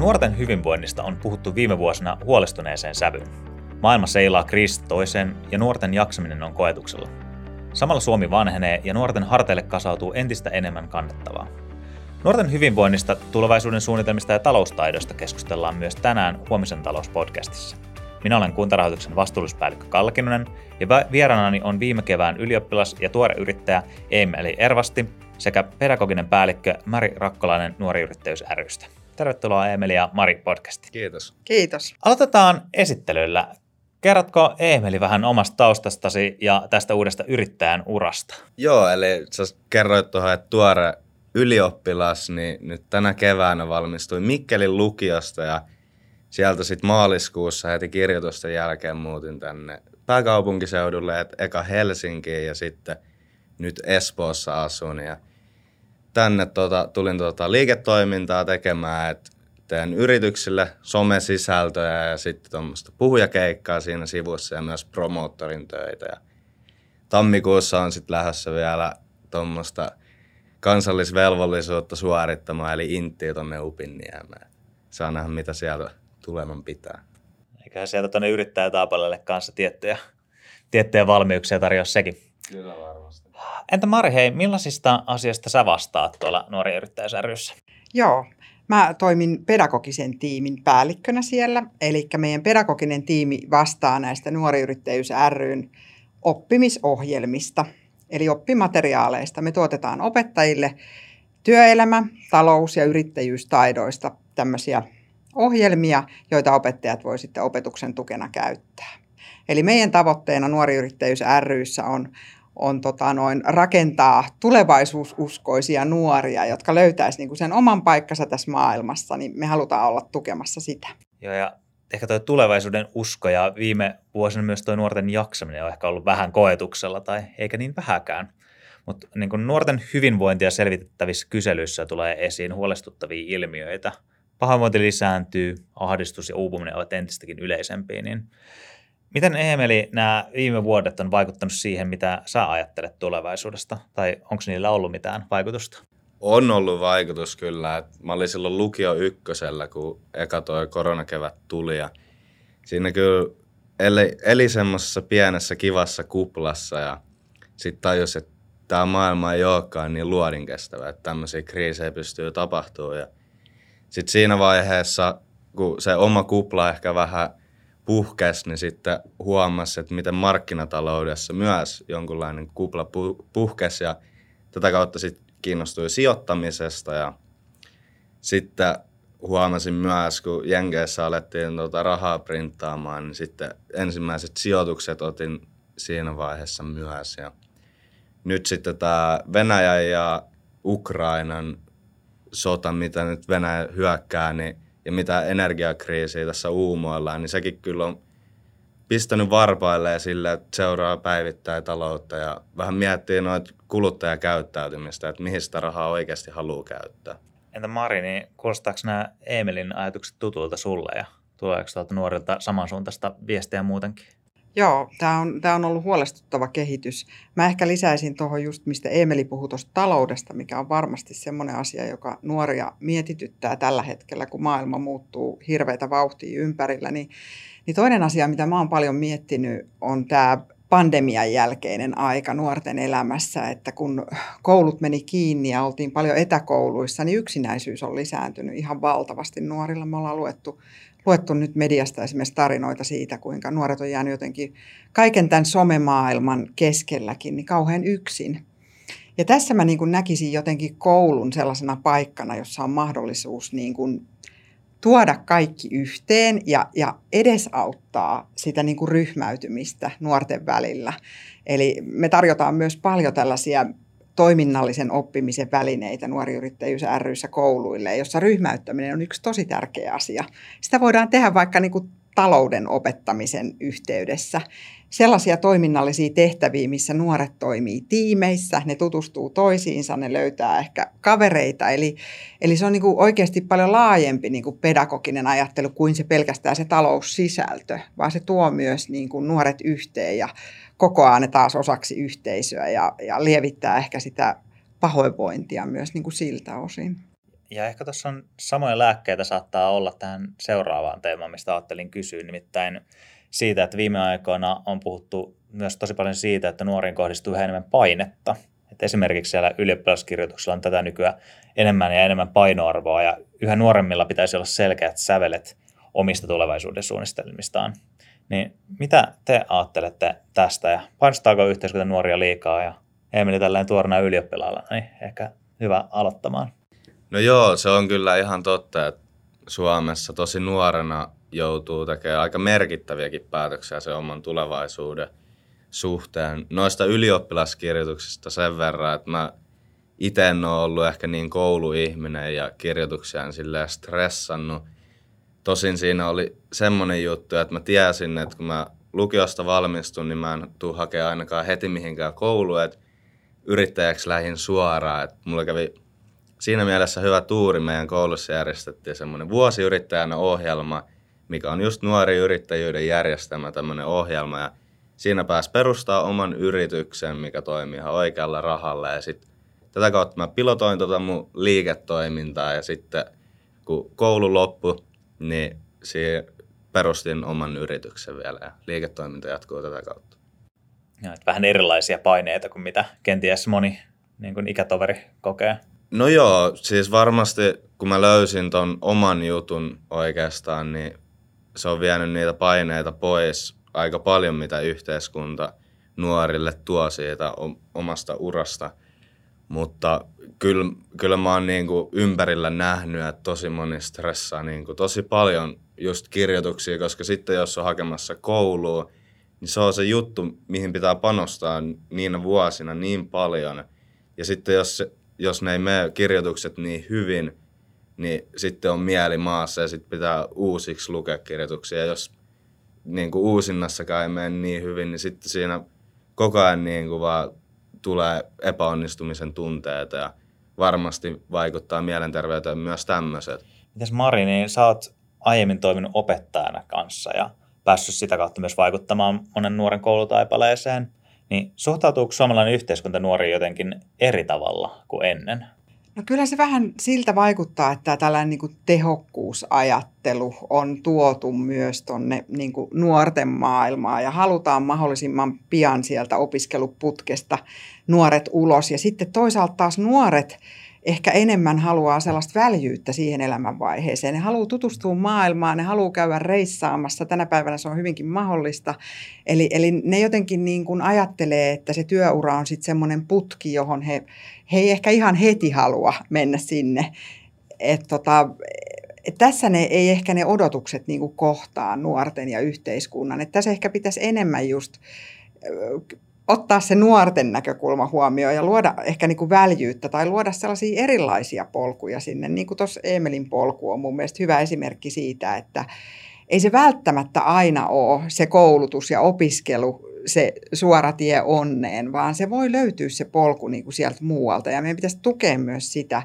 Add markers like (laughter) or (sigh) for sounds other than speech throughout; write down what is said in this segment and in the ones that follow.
Nuorten hyvinvoinnista on puhuttu viime vuosina huolestuneeseen sävyyn. Maailma seilaa kriisistä toiseen ja nuorten jaksaminen on koetuksella. Samalla Suomi vanhenee ja nuorten harteille kasautuu entistä enemmän kannettavaa. Nuorten hyvinvoinnista, tulevaisuuden suunnitelmista ja taloustaidoista keskustellaan myös tänään Huomisen talouspodcastissa. Minä olen kuntarahoituksen vastuullispäällikkö Kalkinonen ja vieraanani on viime kevään ylioppilas ja tuore yrittäjä Emeli Ervasti sekä pedagoginen päällikkö Mari Rakkolainen Nuori Yrittäjyys rystä. Tervetuloa Emeli ja Mari podcastiin. Kiitos. Kiitos. Aloitetaan esittelyllä. Kerrotko Emeli vähän omasta taustastasi ja tästä uudesta yrittäjän urasta? Joo, eli sä kerroit tuohon, että tuore ylioppilas, niin nyt tänä keväänä valmistuin Mikkelin lukiosta ja sieltä sitten maaliskuussa heti kirjoitusten jälkeen muutin tänne pääkaupunkiseudulle, että eka Helsinkiin ja sitten nyt Espoossa asun ja tänne tota, tulin tota liiketoimintaa tekemään, että teen yrityksille somesisältöjä ja sitten tuommoista puhujakeikkaa siinä sivussa ja myös promoottorin töitä. Ja tammikuussa on sitten lähdössä vielä tuommoista kansallisvelvollisuutta suorittamaan, eli inttiä tuonne Upinniemeen. Saa nähdä, mitä siellä tuleman pitää. Eiköhän sieltä tuonne yrittäjätaapalelle kanssa tiettyjä, tiettyjä valmiuksia tarjoa sekin. Kyllä varmasti. Entä Mari, hei, millaisista asioista sä vastaat tuolla Nuori Yrittäjyys? Joo, Mä toimin pedagogisen tiimin päällikkönä siellä, eli meidän pedagoginen tiimi vastaa näistä Nuori Yrittäjyys ryn oppimisohjelmista, eli oppimateriaaleista. Me tuotetaan opettajille työelämä-, talous- ja yrittäjyystaidoista tämmöisiä ohjelmia, joita opettajat voi sitten opetuksen tukena käyttää. Eli meidän tavoitteena Nuori Yrittäjyys ryssä on on tota noin, rakentaa tulevaisuususkoisia nuoria, jotka löytäisi niinku sen oman paikkansa tässä maailmassa, niin me halutaan olla tukemassa sitä. Joo, ja ehkä tuo tulevaisuuden usko ja viime vuosina myös tuo nuorten jaksaminen on ehkä ollut vähän koetuksella tai eikä niin vähäkään. Mutta niin nuorten hyvinvointia selvitettävissä kyselyissä tulee esiin huolestuttavia ilmiöitä. Pahoinvointi lisääntyy, ahdistus ja uupuminen ovat entistäkin yleisempiä, niin Miten Emeli nämä viime vuodet on vaikuttanut siihen, mitä sä ajattelet tulevaisuudesta? Tai onko niillä ollut mitään vaikutusta? On ollut vaikutus kyllä. Mä olin silloin lukio ykkösellä, kun eka toi koronakevät tuli. Ja siinä kyllä eli, eli semmoisessa pienessä kivassa kuplassa ja sitten tajus, että tämä maailma ei olekaan niin luodin kestävä, että tämmöisiä kriisejä pystyy tapahtumaan. Sitten siinä vaiheessa, kun se oma kupla ehkä vähän puhkesi, niin sitten huomasi, että miten markkinataloudessa myös jonkunlainen kupla puhkesi ja tätä kautta sitten kiinnostui sijoittamisesta ja sitten huomasin myös, kun Jenkeissä alettiin tuota rahaa printtaamaan, niin sitten ensimmäiset sijoitukset otin siinä vaiheessa myös. Ja nyt sitten tämä Venäjän ja Ukrainan sota, mitä nyt Venäjä hyökkää, niin ja mitä energiakriisiä tässä uumoillaan, niin sekin kyllä on pistänyt varpaille sille, että seuraa päivittäin taloutta ja vähän miettii noita kuluttajakäyttäytymistä, että mihin sitä rahaa oikeasti haluaa käyttää. Entä Mari, niin kuulostaako nämä Emilin ajatukset tutulta sulle ja tuleeko tuolta nuorilta samansuuntaista viestiä muutenkin? Joo, tämä on, tämä on ollut huolestuttava kehitys. Mä ehkä lisäisin tuohon just, mistä Emeli puhui tuosta taloudesta, mikä on varmasti semmoinen asia, joka nuoria mietityttää tällä hetkellä, kun maailma muuttuu hirveitä vauhtia ympärillä. Niin, niin toinen asia, mitä mä oon paljon miettinyt, on tämä pandemian jälkeinen aika nuorten elämässä, että kun koulut meni kiinni ja oltiin paljon etäkouluissa, niin yksinäisyys on lisääntynyt ihan valtavasti nuorilla. Me ollaan luettu luettu nyt mediasta esimerkiksi tarinoita siitä, kuinka nuoret on jäänyt jotenkin kaiken tämän somemaailman keskelläkin niin kauhean yksin. Ja tässä mä niin kuin näkisin jotenkin koulun sellaisena paikkana, jossa on mahdollisuus niin kuin tuoda kaikki yhteen ja, ja edesauttaa sitä niin kuin ryhmäytymistä nuorten välillä. Eli me tarjotaan myös paljon tällaisia toiminnallisen oppimisen välineitä nuori yrittäjyys ryssä kouluille, jossa ryhmäyttäminen on yksi tosi tärkeä asia. Sitä voidaan tehdä vaikka niin kuin talouden opettamisen yhteydessä. Sellaisia toiminnallisia tehtäviä, missä nuoret toimii tiimeissä, ne tutustuu toisiinsa, ne löytää ehkä kavereita. Eli, eli se on niin kuin oikeasti paljon laajempi niin kuin pedagoginen ajattelu kuin se pelkästään se taloussisältö, vaan se tuo myös niin kuin nuoret yhteen ja kokoaa ne taas osaksi yhteisöä ja, ja lievittää ehkä sitä pahoinvointia myös niin kuin siltä osin. Ja ehkä tuossa on samoja lääkkeitä saattaa olla tähän seuraavaan teemaan, mistä ajattelin kysyä, nimittäin siitä, että viime aikoina on puhuttu myös tosi paljon siitä, että nuoriin kohdistuu yhä enemmän painetta. Että esimerkiksi siellä ylioppilaskirjoituksella on tätä nykyään enemmän ja enemmän painoarvoa ja yhä nuoremmilla pitäisi olla selkeät sävelet omista tulevaisuuden suunnitelmistaan. Niin mitä te ajattelette tästä ja painostaako yhteiskunta nuoria liikaa ja Emeli tällainen tuorena ylioppilaalla, niin ehkä hyvä aloittamaan. No joo, se on kyllä ihan totta, että Suomessa tosi nuorena joutuu tekemään aika merkittäviäkin päätöksiä sen oman tulevaisuuden suhteen. Noista ylioppilaskirjoituksista sen verran, että mä itse en ole ollut ehkä niin kouluihminen ja kirjoituksia en silleen stressannut. Tosin siinä oli semmoinen juttu, että mä tiesin, että kun mä lukiosta valmistun, niin mä en tuu hakemaan ainakaan heti mihinkään kouluun, että yrittäjäksi lähin suoraan. Että mulla kävi siinä mielessä hyvä tuuri. Meidän koulussa järjestettiin semmoinen vuosiyrittäjänä ohjelma, mikä on just nuori yrittäjyyden järjestämä tämmöinen ohjelma. Ja siinä pääsi perustaa oman yrityksen, mikä toimii ihan oikealla rahalla. Ja sitten tätä kautta mä pilotoin tota mun liiketoimintaa ja sitten kun koulu loppui, niin siihen perustin oman yrityksen vielä ja liiketoiminta jatkuu tätä kautta. Ja, vähän erilaisia paineita kuin mitä kenties moni niin kuin ikätoveri kokee. No joo, siis varmasti kun mä löysin ton oman jutun oikeastaan, niin se on vienyt niitä paineita pois aika paljon, mitä yhteiskunta nuorille tuo siitä omasta urasta. Mutta kyllä, kyllä mä oon niin kuin ympärillä nähnyt, että tosi moni stressaa niin kuin tosi paljon just kirjoituksia, koska sitten jos on hakemassa kouluun, niin se on se juttu, mihin pitää panostaa niinä vuosina niin paljon. Ja sitten jos, jos ne ei mene kirjoitukset niin hyvin, niin sitten on mieli maassa ja sitten pitää uusiksi lukea kirjoituksia. Ja jos niin kuin uusinnassakaan ei mene niin hyvin, niin sitten siinä koko ajan niin kuin vaan tulee epäonnistumisen tunteita ja varmasti vaikuttaa mielenterveyteen myös tämmöiset. Mitäs Mari, niin sä oot aiemmin toiminut opettajana kanssa ja päässyt sitä kautta myös vaikuttamaan monen nuoren koulutaipaleeseen, niin suhtautuuko suomalainen yhteiskunta nuoriin jotenkin eri tavalla kuin ennen? No kyllä se vähän siltä vaikuttaa, että tällainen niin kuin tehokkuusajattelu on tuotu myös tuonne niin nuorten maailmaan ja halutaan mahdollisimman pian sieltä opiskeluputkesta nuoret ulos. Ja sitten toisaalta taas nuoret ehkä enemmän haluaa sellaista väljyyttä siihen elämänvaiheeseen. Ne haluaa tutustua maailmaan, ne haluaa käydä reissaamassa. Tänä päivänä se on hyvinkin mahdollista. Eli, eli ne jotenkin niin kuin ajattelee, että se työura on sitten semmoinen putki, johon he, he ei ehkä ihan heti halua mennä sinne. Et tota, et tässä ne ei ehkä ne odotukset niin kuin kohtaa nuorten ja yhteiskunnan. Et tässä ehkä pitäisi enemmän just ottaa se nuorten näkökulma huomioon ja luoda ehkä niin kuin väljyyttä tai luoda sellaisia erilaisia polkuja sinne. Niin kuin tuossa Emelin polku on mun mielestä hyvä esimerkki siitä, että ei se välttämättä aina ole se koulutus ja opiskelu se suora tie onneen, vaan se voi löytyä se polku niin kuin sieltä muualta ja meidän pitäisi tukea myös sitä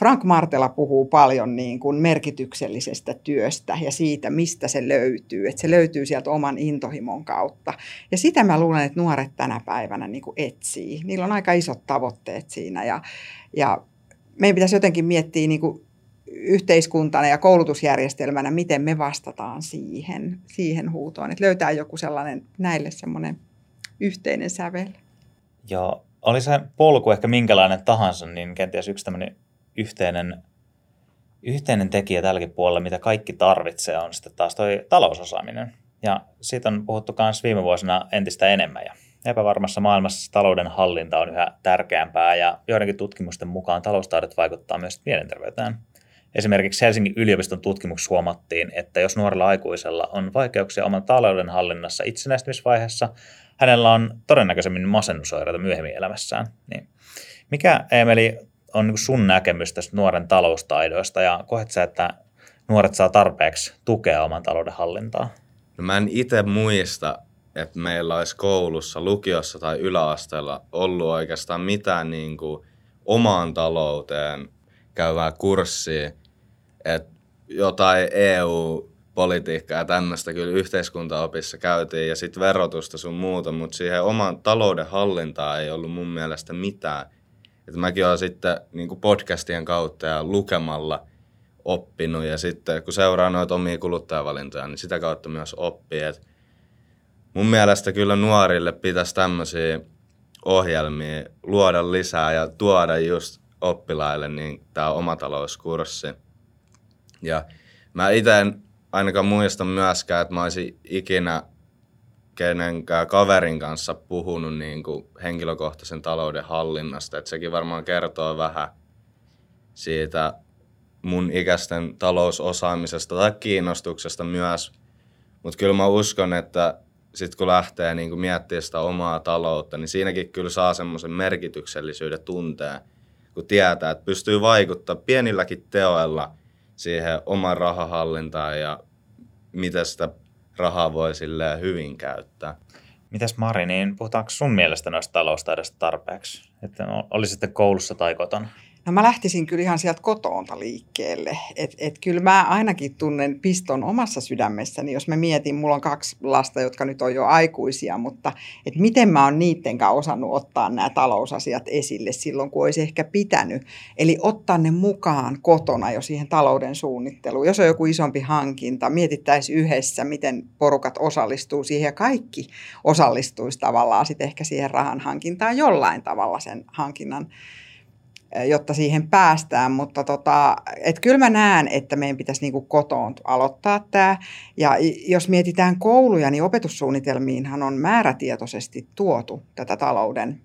Frank Martela puhuu paljon niin kuin merkityksellisestä työstä ja siitä, mistä se löytyy. Että se löytyy sieltä oman intohimon kautta. Ja sitä mä luulen, että nuoret tänä päivänä niin kuin etsii. Niillä on aika isot tavoitteet siinä ja, ja meidän pitäisi jotenkin miettiä niin kuin yhteiskuntana ja koulutusjärjestelmänä, miten me vastataan siihen, siihen huutoon. Että löytää joku sellainen, näille semmoinen yhteinen sävel. Joo, oli se polku ehkä minkälainen tahansa, niin kenties yksi tämmöinen yhteinen, yhteinen tekijä tälläkin puolella, mitä kaikki tarvitsee, on sitten taas toi talousosaaminen. Ja siitä on puhuttu myös viime vuosina entistä enemmän. Ja epävarmassa maailmassa talouden hallinta on yhä tärkeämpää ja joidenkin tutkimusten mukaan taloustaidot vaikuttaa myös mielenterveyteen. Esimerkiksi Helsingin yliopiston tutkimuksessa huomattiin, että jos nuorella aikuisella on vaikeuksia oman talouden hallinnassa itsenäistymisvaiheessa, hänellä on todennäköisemmin masennusoireita myöhemmin elämässään. Niin. Mikä, Emeli, on niin sun näkemys tästä nuoren taloustaidoista ja koet sä, että nuoret saa tarpeeksi tukea oman talouden hallintaa? No mä en itse muista, että meillä olisi koulussa, lukiossa tai yläasteella ollut oikeastaan mitään niin kuin omaan talouteen käyvää kurssia. Että jotain EU-politiikkaa ja tämmöistä kyllä yhteiskuntaopissa käytiin ja sitten verotusta sun muuta, mutta siihen oman talouden hallintaan ei ollut mun mielestä mitään – että mäkin olen sitten niin kuin podcastien kautta ja lukemalla oppinut ja sitten kun seuraa noita omia kuluttajavalintoja, niin sitä kautta myös oppii. Et mun mielestä kyllä nuorille pitäisi tämmöisiä ohjelmia luoda lisää ja tuoda just oppilaille niin tämä oma talouskurssi. Ja mä itse en ainakaan muista myöskään, että mä olisin ikinä kenenkään kaverin kanssa puhunut niin kuin henkilökohtaisen talouden hallinnasta. Että sekin varmaan kertoo vähän siitä mun ikäisten talousosaamisesta tai kiinnostuksesta myös. Mutta kyllä mä uskon, että sitten kun lähtee niin kuin miettimään sitä omaa taloutta, niin siinäkin kyllä saa semmoisen merkityksellisyyden tunteen, kun tietää, että pystyy vaikuttaa pienilläkin teoilla siihen oman rahahallintaan ja miten sitä rahaa voi hyvin käyttää. Mitäs Mari, niin puhutaanko sun mielestä noista taloustaidosta tarpeeksi? Että oli sitten koulussa tai kotona? No mä lähtisin kyllä ihan sieltä kotoonta liikkeelle. Et, et kyllä mä ainakin tunnen piston omassa sydämessäni, jos mä mietin, mulla on kaksi lasta, jotka nyt on jo aikuisia, mutta et miten mä oon niiden kanssa osannut ottaa nämä talousasiat esille silloin, kun olisi ehkä pitänyt. Eli ottaa ne mukaan kotona jo siihen talouden suunnitteluun. Jos on joku isompi hankinta, mietittäisiin yhdessä, miten porukat osallistuu siihen ja kaikki osallistuisi tavallaan sitten ehkä siihen rahan hankintaan jollain tavalla sen hankinnan jotta siihen päästään, mutta tota, et kyllä mä näen, että meidän pitäisi niinku kotoon aloittaa tämä. Ja jos mietitään kouluja, niin opetussuunnitelmiinhan on määrätietoisesti tuotu tätä talouden,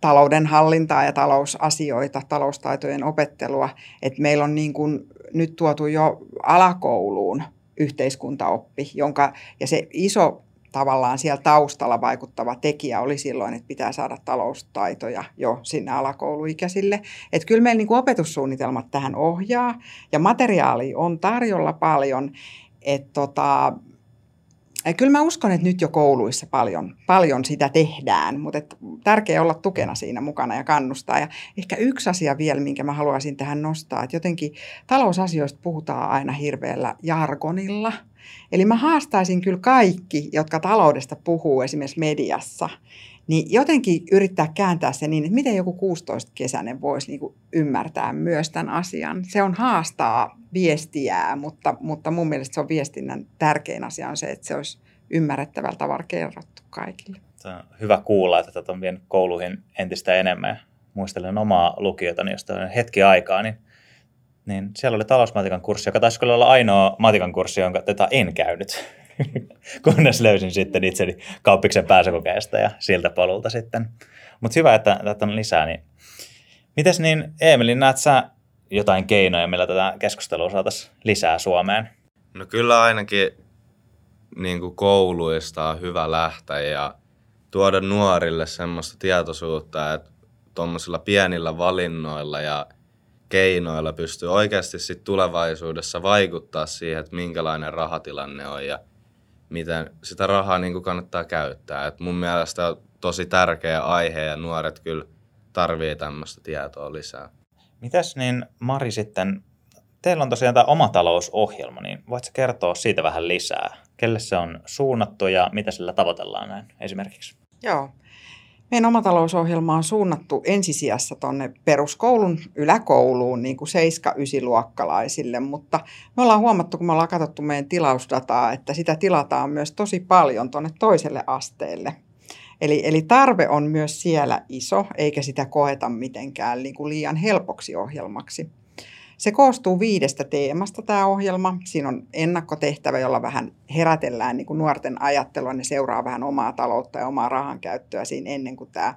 talouden hallintaa ja talousasioita, taloustaitojen opettelua. Et meillä on niin kuin nyt tuotu jo alakouluun yhteiskuntaoppi, jonka, ja se iso tavallaan siellä taustalla vaikuttava tekijä oli silloin, että pitää saada taloustaitoja jo sinne alakouluikäisille. Että kyllä meillä niin opetussuunnitelmat tähän ohjaa ja materiaali on tarjolla paljon. Että tota, Kyllä mä uskon, että nyt jo kouluissa paljon, paljon sitä tehdään, mutta että tärkeää olla tukena siinä mukana ja kannustaa. Ja ehkä yksi asia vielä, minkä mä haluaisin tähän nostaa, että jotenkin talousasioista puhutaan aina hirveällä jargonilla – Eli mä haastaisin kyllä kaikki, jotka taloudesta puhuu esimerkiksi mediassa, niin jotenkin yrittää kääntää se niin, että miten joku 16-kesäinen voisi niin kuin ymmärtää myös tämän asian. Se on haastaa viestiää, mutta, mutta mun mielestä se on viestinnän tärkein asia on se, että se olisi ymmärrettävällä tavalla kerrottu kaikille. Se on hyvä kuulla, että tätä on vienyt kouluihin entistä enemmän. Muistelen omaa lukiotani, josta on hetki aikaa, niin niin siellä oli talousmatikan kurssi, joka taisi kyllä olla ainoa matikan kurssi, jonka tätä en käynyt. (laughs) Kunnes löysin sitten itseni kauppiksen pääsykokeesta ja siltä polulta sitten. Mutta hyvä, että tätä on lisää. Niin. Mites niin, Eemeli, näet sä jotain keinoja, millä tätä keskustelua saataisiin lisää Suomeen? No kyllä ainakin niin kuin kouluista on hyvä lähteä ja tuoda nuorille semmoista tietoisuutta, että tuommoisilla pienillä valinnoilla ja – keinoilla pystyy oikeasti sit tulevaisuudessa vaikuttaa siihen, että minkälainen rahatilanne on ja miten sitä rahaa niin kuin kannattaa käyttää. Et mun mielestä on tosi tärkeä aihe ja nuoret kyllä tarvii tämmöistä tietoa lisää. Mitäs niin Mari sitten, teillä on tosiaan tämä oma talousohjelma, niin voitko kertoa siitä vähän lisää? Kelle se on suunnattu ja mitä sillä tavoitellaan näin esimerkiksi? Joo, meidän omatalousohjelma on suunnattu ensisijassa tuonne peruskoulun yläkouluun niin kuin 7-9-luokkalaisille, mutta me ollaan huomattu, kun me ollaan katsottu meidän tilausdataa, että sitä tilataan myös tosi paljon tuonne toiselle asteelle. Eli, eli tarve on myös siellä iso, eikä sitä koeta mitenkään niin kuin liian helpoksi ohjelmaksi. Se koostuu viidestä teemasta tämä ohjelma. Siinä on ennakkotehtävä, jolla vähän herätellään niin kuin nuorten ajattelua. Ne seuraa vähän omaa taloutta ja omaa rahan käyttöä siinä ennen kuin tämä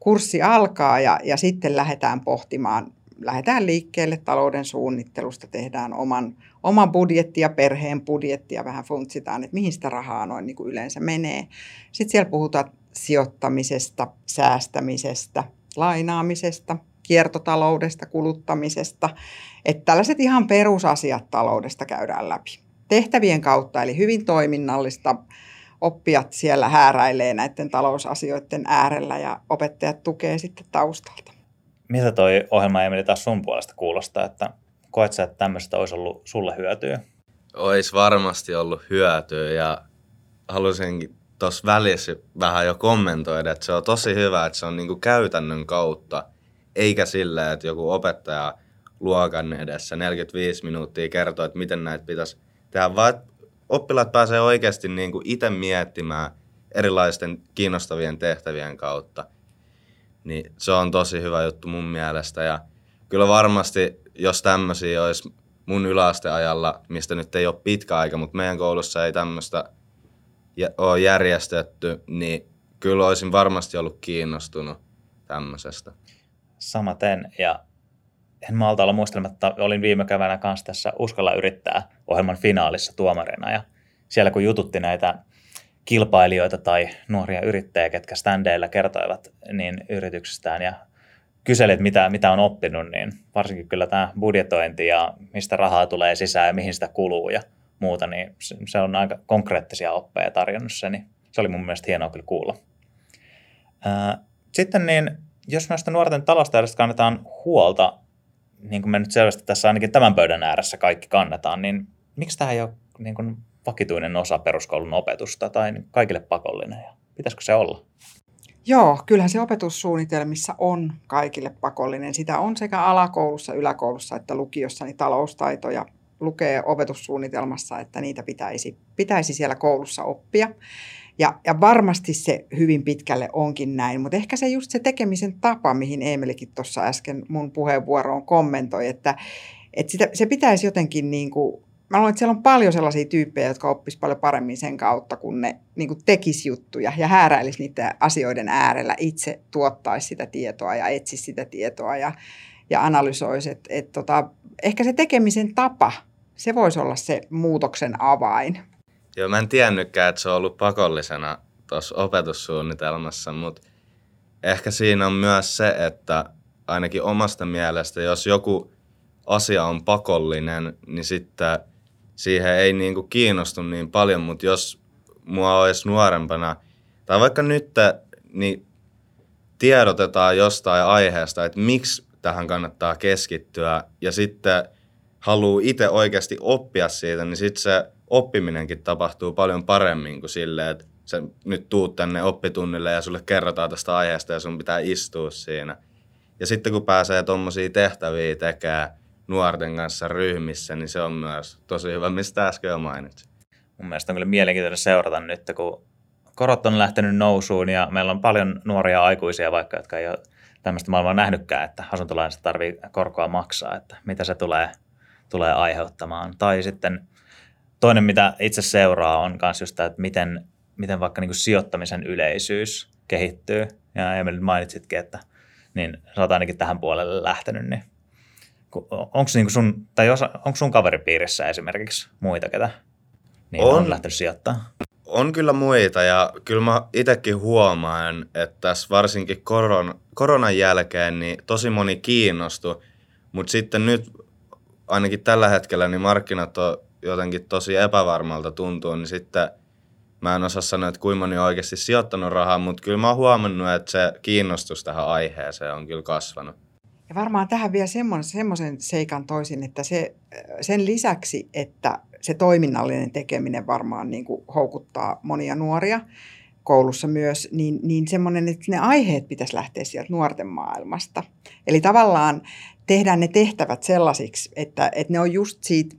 kurssi alkaa. Ja, ja sitten lähdetään pohtimaan, lähdetään liikkeelle talouden suunnittelusta, tehdään oman, oman budjetti ja perheen budjetti ja vähän funtsitaan, että mihin sitä rahaa noin niin kuin yleensä menee. Sitten siellä puhutaan sijoittamisesta, säästämisestä, lainaamisesta, kiertotaloudesta, kuluttamisesta. Että tällaiset ihan perusasiat taloudesta käydään läpi. Tehtävien kautta, eli hyvin toiminnallista, oppijat siellä hääräilee näiden talousasioiden äärellä ja opettajat tukee sitten taustalta. Mitä toi ohjelma Emeli taas sun puolesta kuulostaa, että koet sä, että tämmöistä olisi ollut sulle hyötyä? Olisi varmasti ollut hyötyä ja halusin tuossa välissä vähän jo kommentoida, että se on tosi hyvä, että se on niinku käytännön kautta eikä sillä, että joku opettaja luokan edessä 45 minuuttia kertoo, että miten näitä pitäisi tehdä, vaan oppilaat pääsee oikeasti niin kuin itse miettimään erilaisten kiinnostavien tehtävien kautta. Niin se on tosi hyvä juttu mun mielestä ja kyllä varmasti, jos tämmöisiä olisi mun yläasteajalla, mistä nyt ei ole pitkä aika, mutta meidän koulussa ei tämmöistä ole järjestetty, niin kyllä olisin varmasti ollut kiinnostunut tämmöisestä. Samaten, ja en malta olla muistelematta, olin viime keväänä kanssa tässä Uskalla yrittää ohjelman finaalissa tuomarina, ja siellä kun jututti näitä kilpailijoita tai nuoria yrittäjiä, ketkä standeilla kertoivat niin yrityksestään ja kyselit, mitä, mitä on oppinut, niin varsinkin kyllä tämä budjetointi ja mistä rahaa tulee sisään ja mihin sitä kuluu ja muuta, niin se on aika konkreettisia oppeja tarjonnut se, niin se oli mun mielestä hienoa kyllä kuulla. Sitten niin, jos noista nuorten taloustaidosta kannetaan huolta, niin kuin me nyt selvästi tässä ainakin tämän pöydän ääressä kaikki kannetaan, niin miksi tämä ei ole niin kuin vakituinen osa peruskoulun opetusta tai kaikille pakollinen ja pitäisikö se olla? Joo, kyllähän se opetussuunnitelmissa on kaikille pakollinen. Sitä on sekä alakoulussa, yläkoulussa että lukiossa niin taloustaitoja lukee opetussuunnitelmassa, että niitä pitäisi, pitäisi siellä koulussa oppia. Ja, ja varmasti se hyvin pitkälle onkin näin, mutta ehkä se just se tekemisen tapa, mihin Emelikin tuossa äsken mun puheenvuoroon kommentoi, että, että sitä, se pitäisi jotenkin niin kuin mä luulen, että siellä on paljon sellaisia tyyppejä, jotka oppis paljon paremmin sen kautta, kun ne niin kuin tekis juttuja ja hääräilis niitä asioiden äärellä, itse tuottaisi sitä tietoa ja etsisi sitä tietoa ja, ja analysoisi. Et, et tota, ehkä se tekemisen tapa, se voisi olla se muutoksen avain. Joo, mä en tiennytkään, että se on ollut pakollisena tuossa opetussuunnitelmassa, mutta ehkä siinä on myös se, että ainakin omasta mielestä, jos joku asia on pakollinen, niin sitten – siihen ei niin kuin kiinnostu niin paljon, mutta jos mua olisi nuorempana, tai vaikka nyt, niin tiedotetaan jostain aiheesta, että miksi tähän kannattaa keskittyä, ja sitten haluaa itse oikeasti oppia siitä, niin sitten se oppiminenkin tapahtuu paljon paremmin kuin silleen, että sä nyt tuut tänne oppitunnille ja sulle kerrotaan tästä aiheesta ja sun pitää istua siinä. Ja sitten kun pääsee tuommoisia tehtäviä tekemään, nuorten kanssa ryhmissä, niin se on myös tosi hyvä, mistä äsken jo mainitsin. Mun mielestä on kyllä mielenkiintoista seurata nyt, kun korot on lähtenyt nousuun ja meillä on paljon nuoria aikuisia vaikka, jotka ei ole tämmöistä maailmaa nähnytkään, että asuntolainasta tarvii korkoa maksaa, että mitä se tulee, tulee aiheuttamaan. Tai sitten toinen, mitä itse seuraa, on myös just tämä, että miten, miten vaikka niin kuin sijoittamisen yleisyys kehittyy. Ja Emil mainitsitkin, että niin sä oot ainakin tähän puolelle lähtenyt, niin onko niinku sun, tai onko sun kaveripiirissä esimerkiksi muita, ketä niin on, on lähtenyt sijoittamaan? On kyllä muita ja kyllä mä itsekin huomaan, että tässä varsinkin koron, koronan jälkeen niin tosi moni kiinnostui, mutta sitten nyt ainakin tällä hetkellä niin markkinat on jotenkin tosi epävarmalta tuntuu, niin sitten mä en osaa sanoa, että kuinka moni on oikeasti sijoittanut rahaa, mutta kyllä mä oon huomannut, että se kiinnostus tähän aiheeseen on kyllä kasvanut. Ja varmaan tähän vielä semmoisen seikan toisin, että se, sen lisäksi, että se toiminnallinen tekeminen varmaan niin kuin houkuttaa monia nuoria koulussa myös, niin, niin semmoinen, että ne aiheet pitäisi lähteä sieltä nuorten maailmasta. Eli tavallaan tehdään ne tehtävät sellaisiksi, että, että ne on just siitä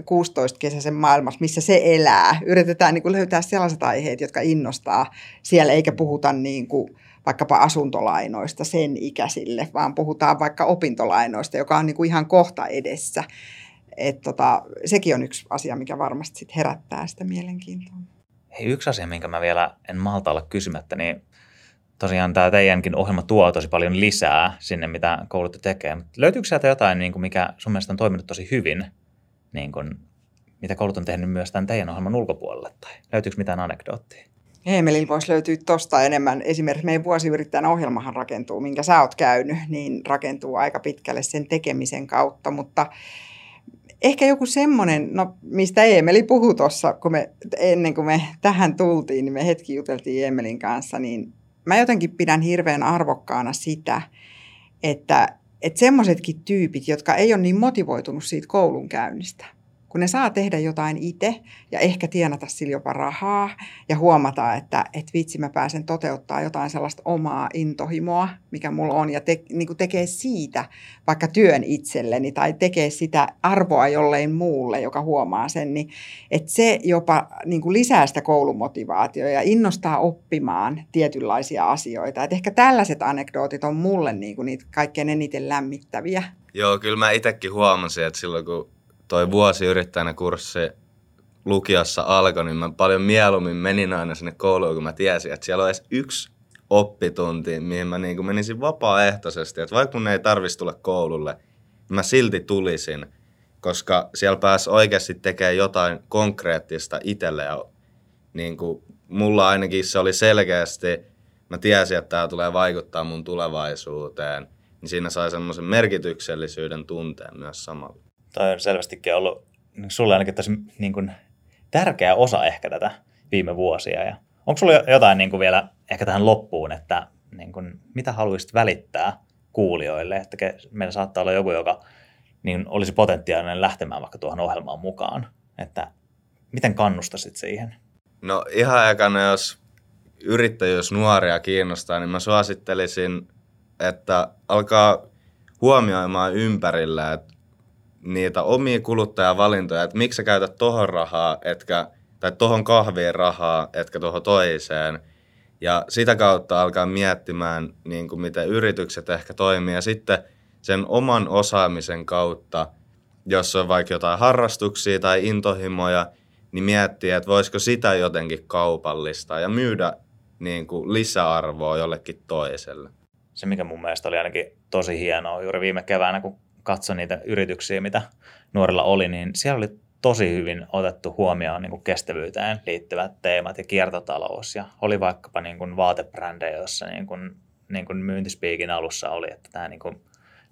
16-kesäisen maailmassa, missä se elää. Yritetään niin kuin löytää sellaiset aiheet, jotka innostaa siellä, eikä puhuta niin kuin vaikkapa asuntolainoista sen ikäisille, vaan puhutaan vaikka opintolainoista, joka on niin kuin ihan kohta edessä. Et tota, sekin on yksi asia, mikä varmasti sit herättää sitä mielenkiintoa. Hei, yksi asia, minkä mä vielä en malta olla kysymättä, niin tosiaan tämä teidänkin ohjelma tuo tosi paljon lisää sinne, mitä koulut tekee. Löytyykö sieltä jotain, niin kuin mikä sun mielestä on toiminut tosi hyvin, niin kuin, mitä koulut on tehnyt myös tämän teidän ohjelman ulkopuolelle? Tai löytyykö mitään anekdoottia? Eemelin voisi löytyä tuosta enemmän. Esimerkiksi meidän vuosiyrittäjän ohjelmahan rakentuu, minkä sä oot käynyt, niin rakentuu aika pitkälle sen tekemisen kautta, mutta ehkä joku semmoinen, no mistä Eemeli puhui tuossa, kun me, ennen kuin me tähän tultiin, niin me hetki juteltiin Eemelin kanssa, niin mä jotenkin pidän hirveän arvokkaana sitä, että, että semmoisetkin tyypit, jotka ei ole niin motivoitunut siitä koulun käynnistä, kun ne saa tehdä jotain itse ja ehkä tienata sillä jopa rahaa ja huomata, että, että vitsi mä pääsen toteuttaa jotain sellaista omaa intohimoa, mikä mulla on ja te, niin tekee siitä vaikka työn itselleni tai tekee sitä arvoa jollein muulle, joka huomaa sen, niin että se jopa niin lisää sitä koulumotivaatiota ja innostaa oppimaan tietynlaisia asioita. Et ehkä tällaiset anekdootit on mulle niin kuin niitä kaikkein eniten lämmittäviä. Joo, kyllä mä itsekin huomasin, että silloin kun toi vuosi yrittäjänä kurssi lukiossa alkoi, niin mä paljon mieluummin menin aina sinne kouluun, kun mä tiesin, että siellä on edes yksi oppitunti, mihin mä niin kuin menisin vapaaehtoisesti. Että vaikka mun ei tarvitsisi tulla koululle, niin mä silti tulisin, koska siellä pääsi oikeasti tekemään jotain konkreettista itselle. Ja niin kuin mulla ainakin se oli selkeästi, mä tiesin, että tämä tulee vaikuttaa mun tulevaisuuteen, niin siinä sai semmoisen merkityksellisyyden tunteen myös samalla. Toi on selvästikin ollut sulle ainakin tosi niin kuin, tärkeä osa ehkä tätä viime vuosia. Ja onko sulla jotain niin kuin vielä ehkä tähän loppuun, että niin kuin, mitä haluaisit välittää kuulijoille, että meillä saattaa olla joku, joka niin olisi potentiaalinen lähtemään vaikka tuohon ohjelmaan mukaan, että miten kannustasit siihen? No ihan ekana, jos yrittäjyys nuoria kiinnostaa, niin mä suosittelisin, että alkaa huomioimaan ympärillä, että niitä omia kuluttajavalintoja, että miksi sä käytät tohon rahaa, etkä, tai tohon kahviin rahaa, etkä tuohon toiseen. Ja sitä kautta alkaa miettimään, niin kuin miten yritykset ehkä toimii. Ja sitten sen oman osaamisen kautta, jos on vaikka jotain harrastuksia tai intohimoja, niin miettiä, että voisiko sitä jotenkin kaupallista ja myydä niin kuin lisäarvoa jollekin toiselle. Se, mikä mun mielestä oli ainakin tosi hienoa juuri viime keväänä, kun katsoin niitä yrityksiä, mitä nuorilla oli, niin siellä oli tosi hyvin otettu huomioon niin kuin kestävyyteen liittyvät teemat ja kiertotalous. Ja oli vaikkapa niin kuin vaatebrändejä, joissa niin kuin, niin kuin myyntispiikin alussa oli, että tämä, niin kuin,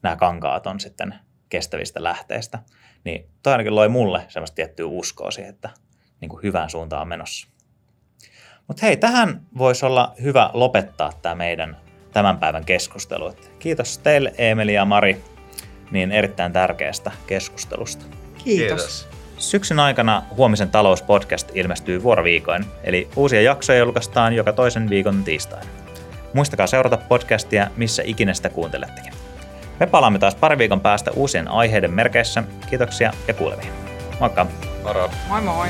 nämä kankaat on sitten kestävistä lähteistä. Niin toi ainakin loi mulle semmoista tiettyä uskoa siihen, että niin kuin hyvään suuntaan on menossa. Mutta hei, tähän voisi olla hyvä lopettaa tämä meidän tämän päivän keskustelu. Kiitos teille Emeli ja Mari niin erittäin tärkeästä keskustelusta. Kiitos. Kiitos. Syksyn aikana Huomisen talouspodcast ilmestyy vuoroviikoin, eli uusia jaksoja julkaistaan joka toisen viikon tiistaina. Muistakaa seurata podcastia, missä ikinä sitä kuuntelettekin. Me palaamme taas pari viikon päästä uusien aiheiden merkeissä. Kiitoksia ja kuulemiin. Moikka! Moro! Moi moi!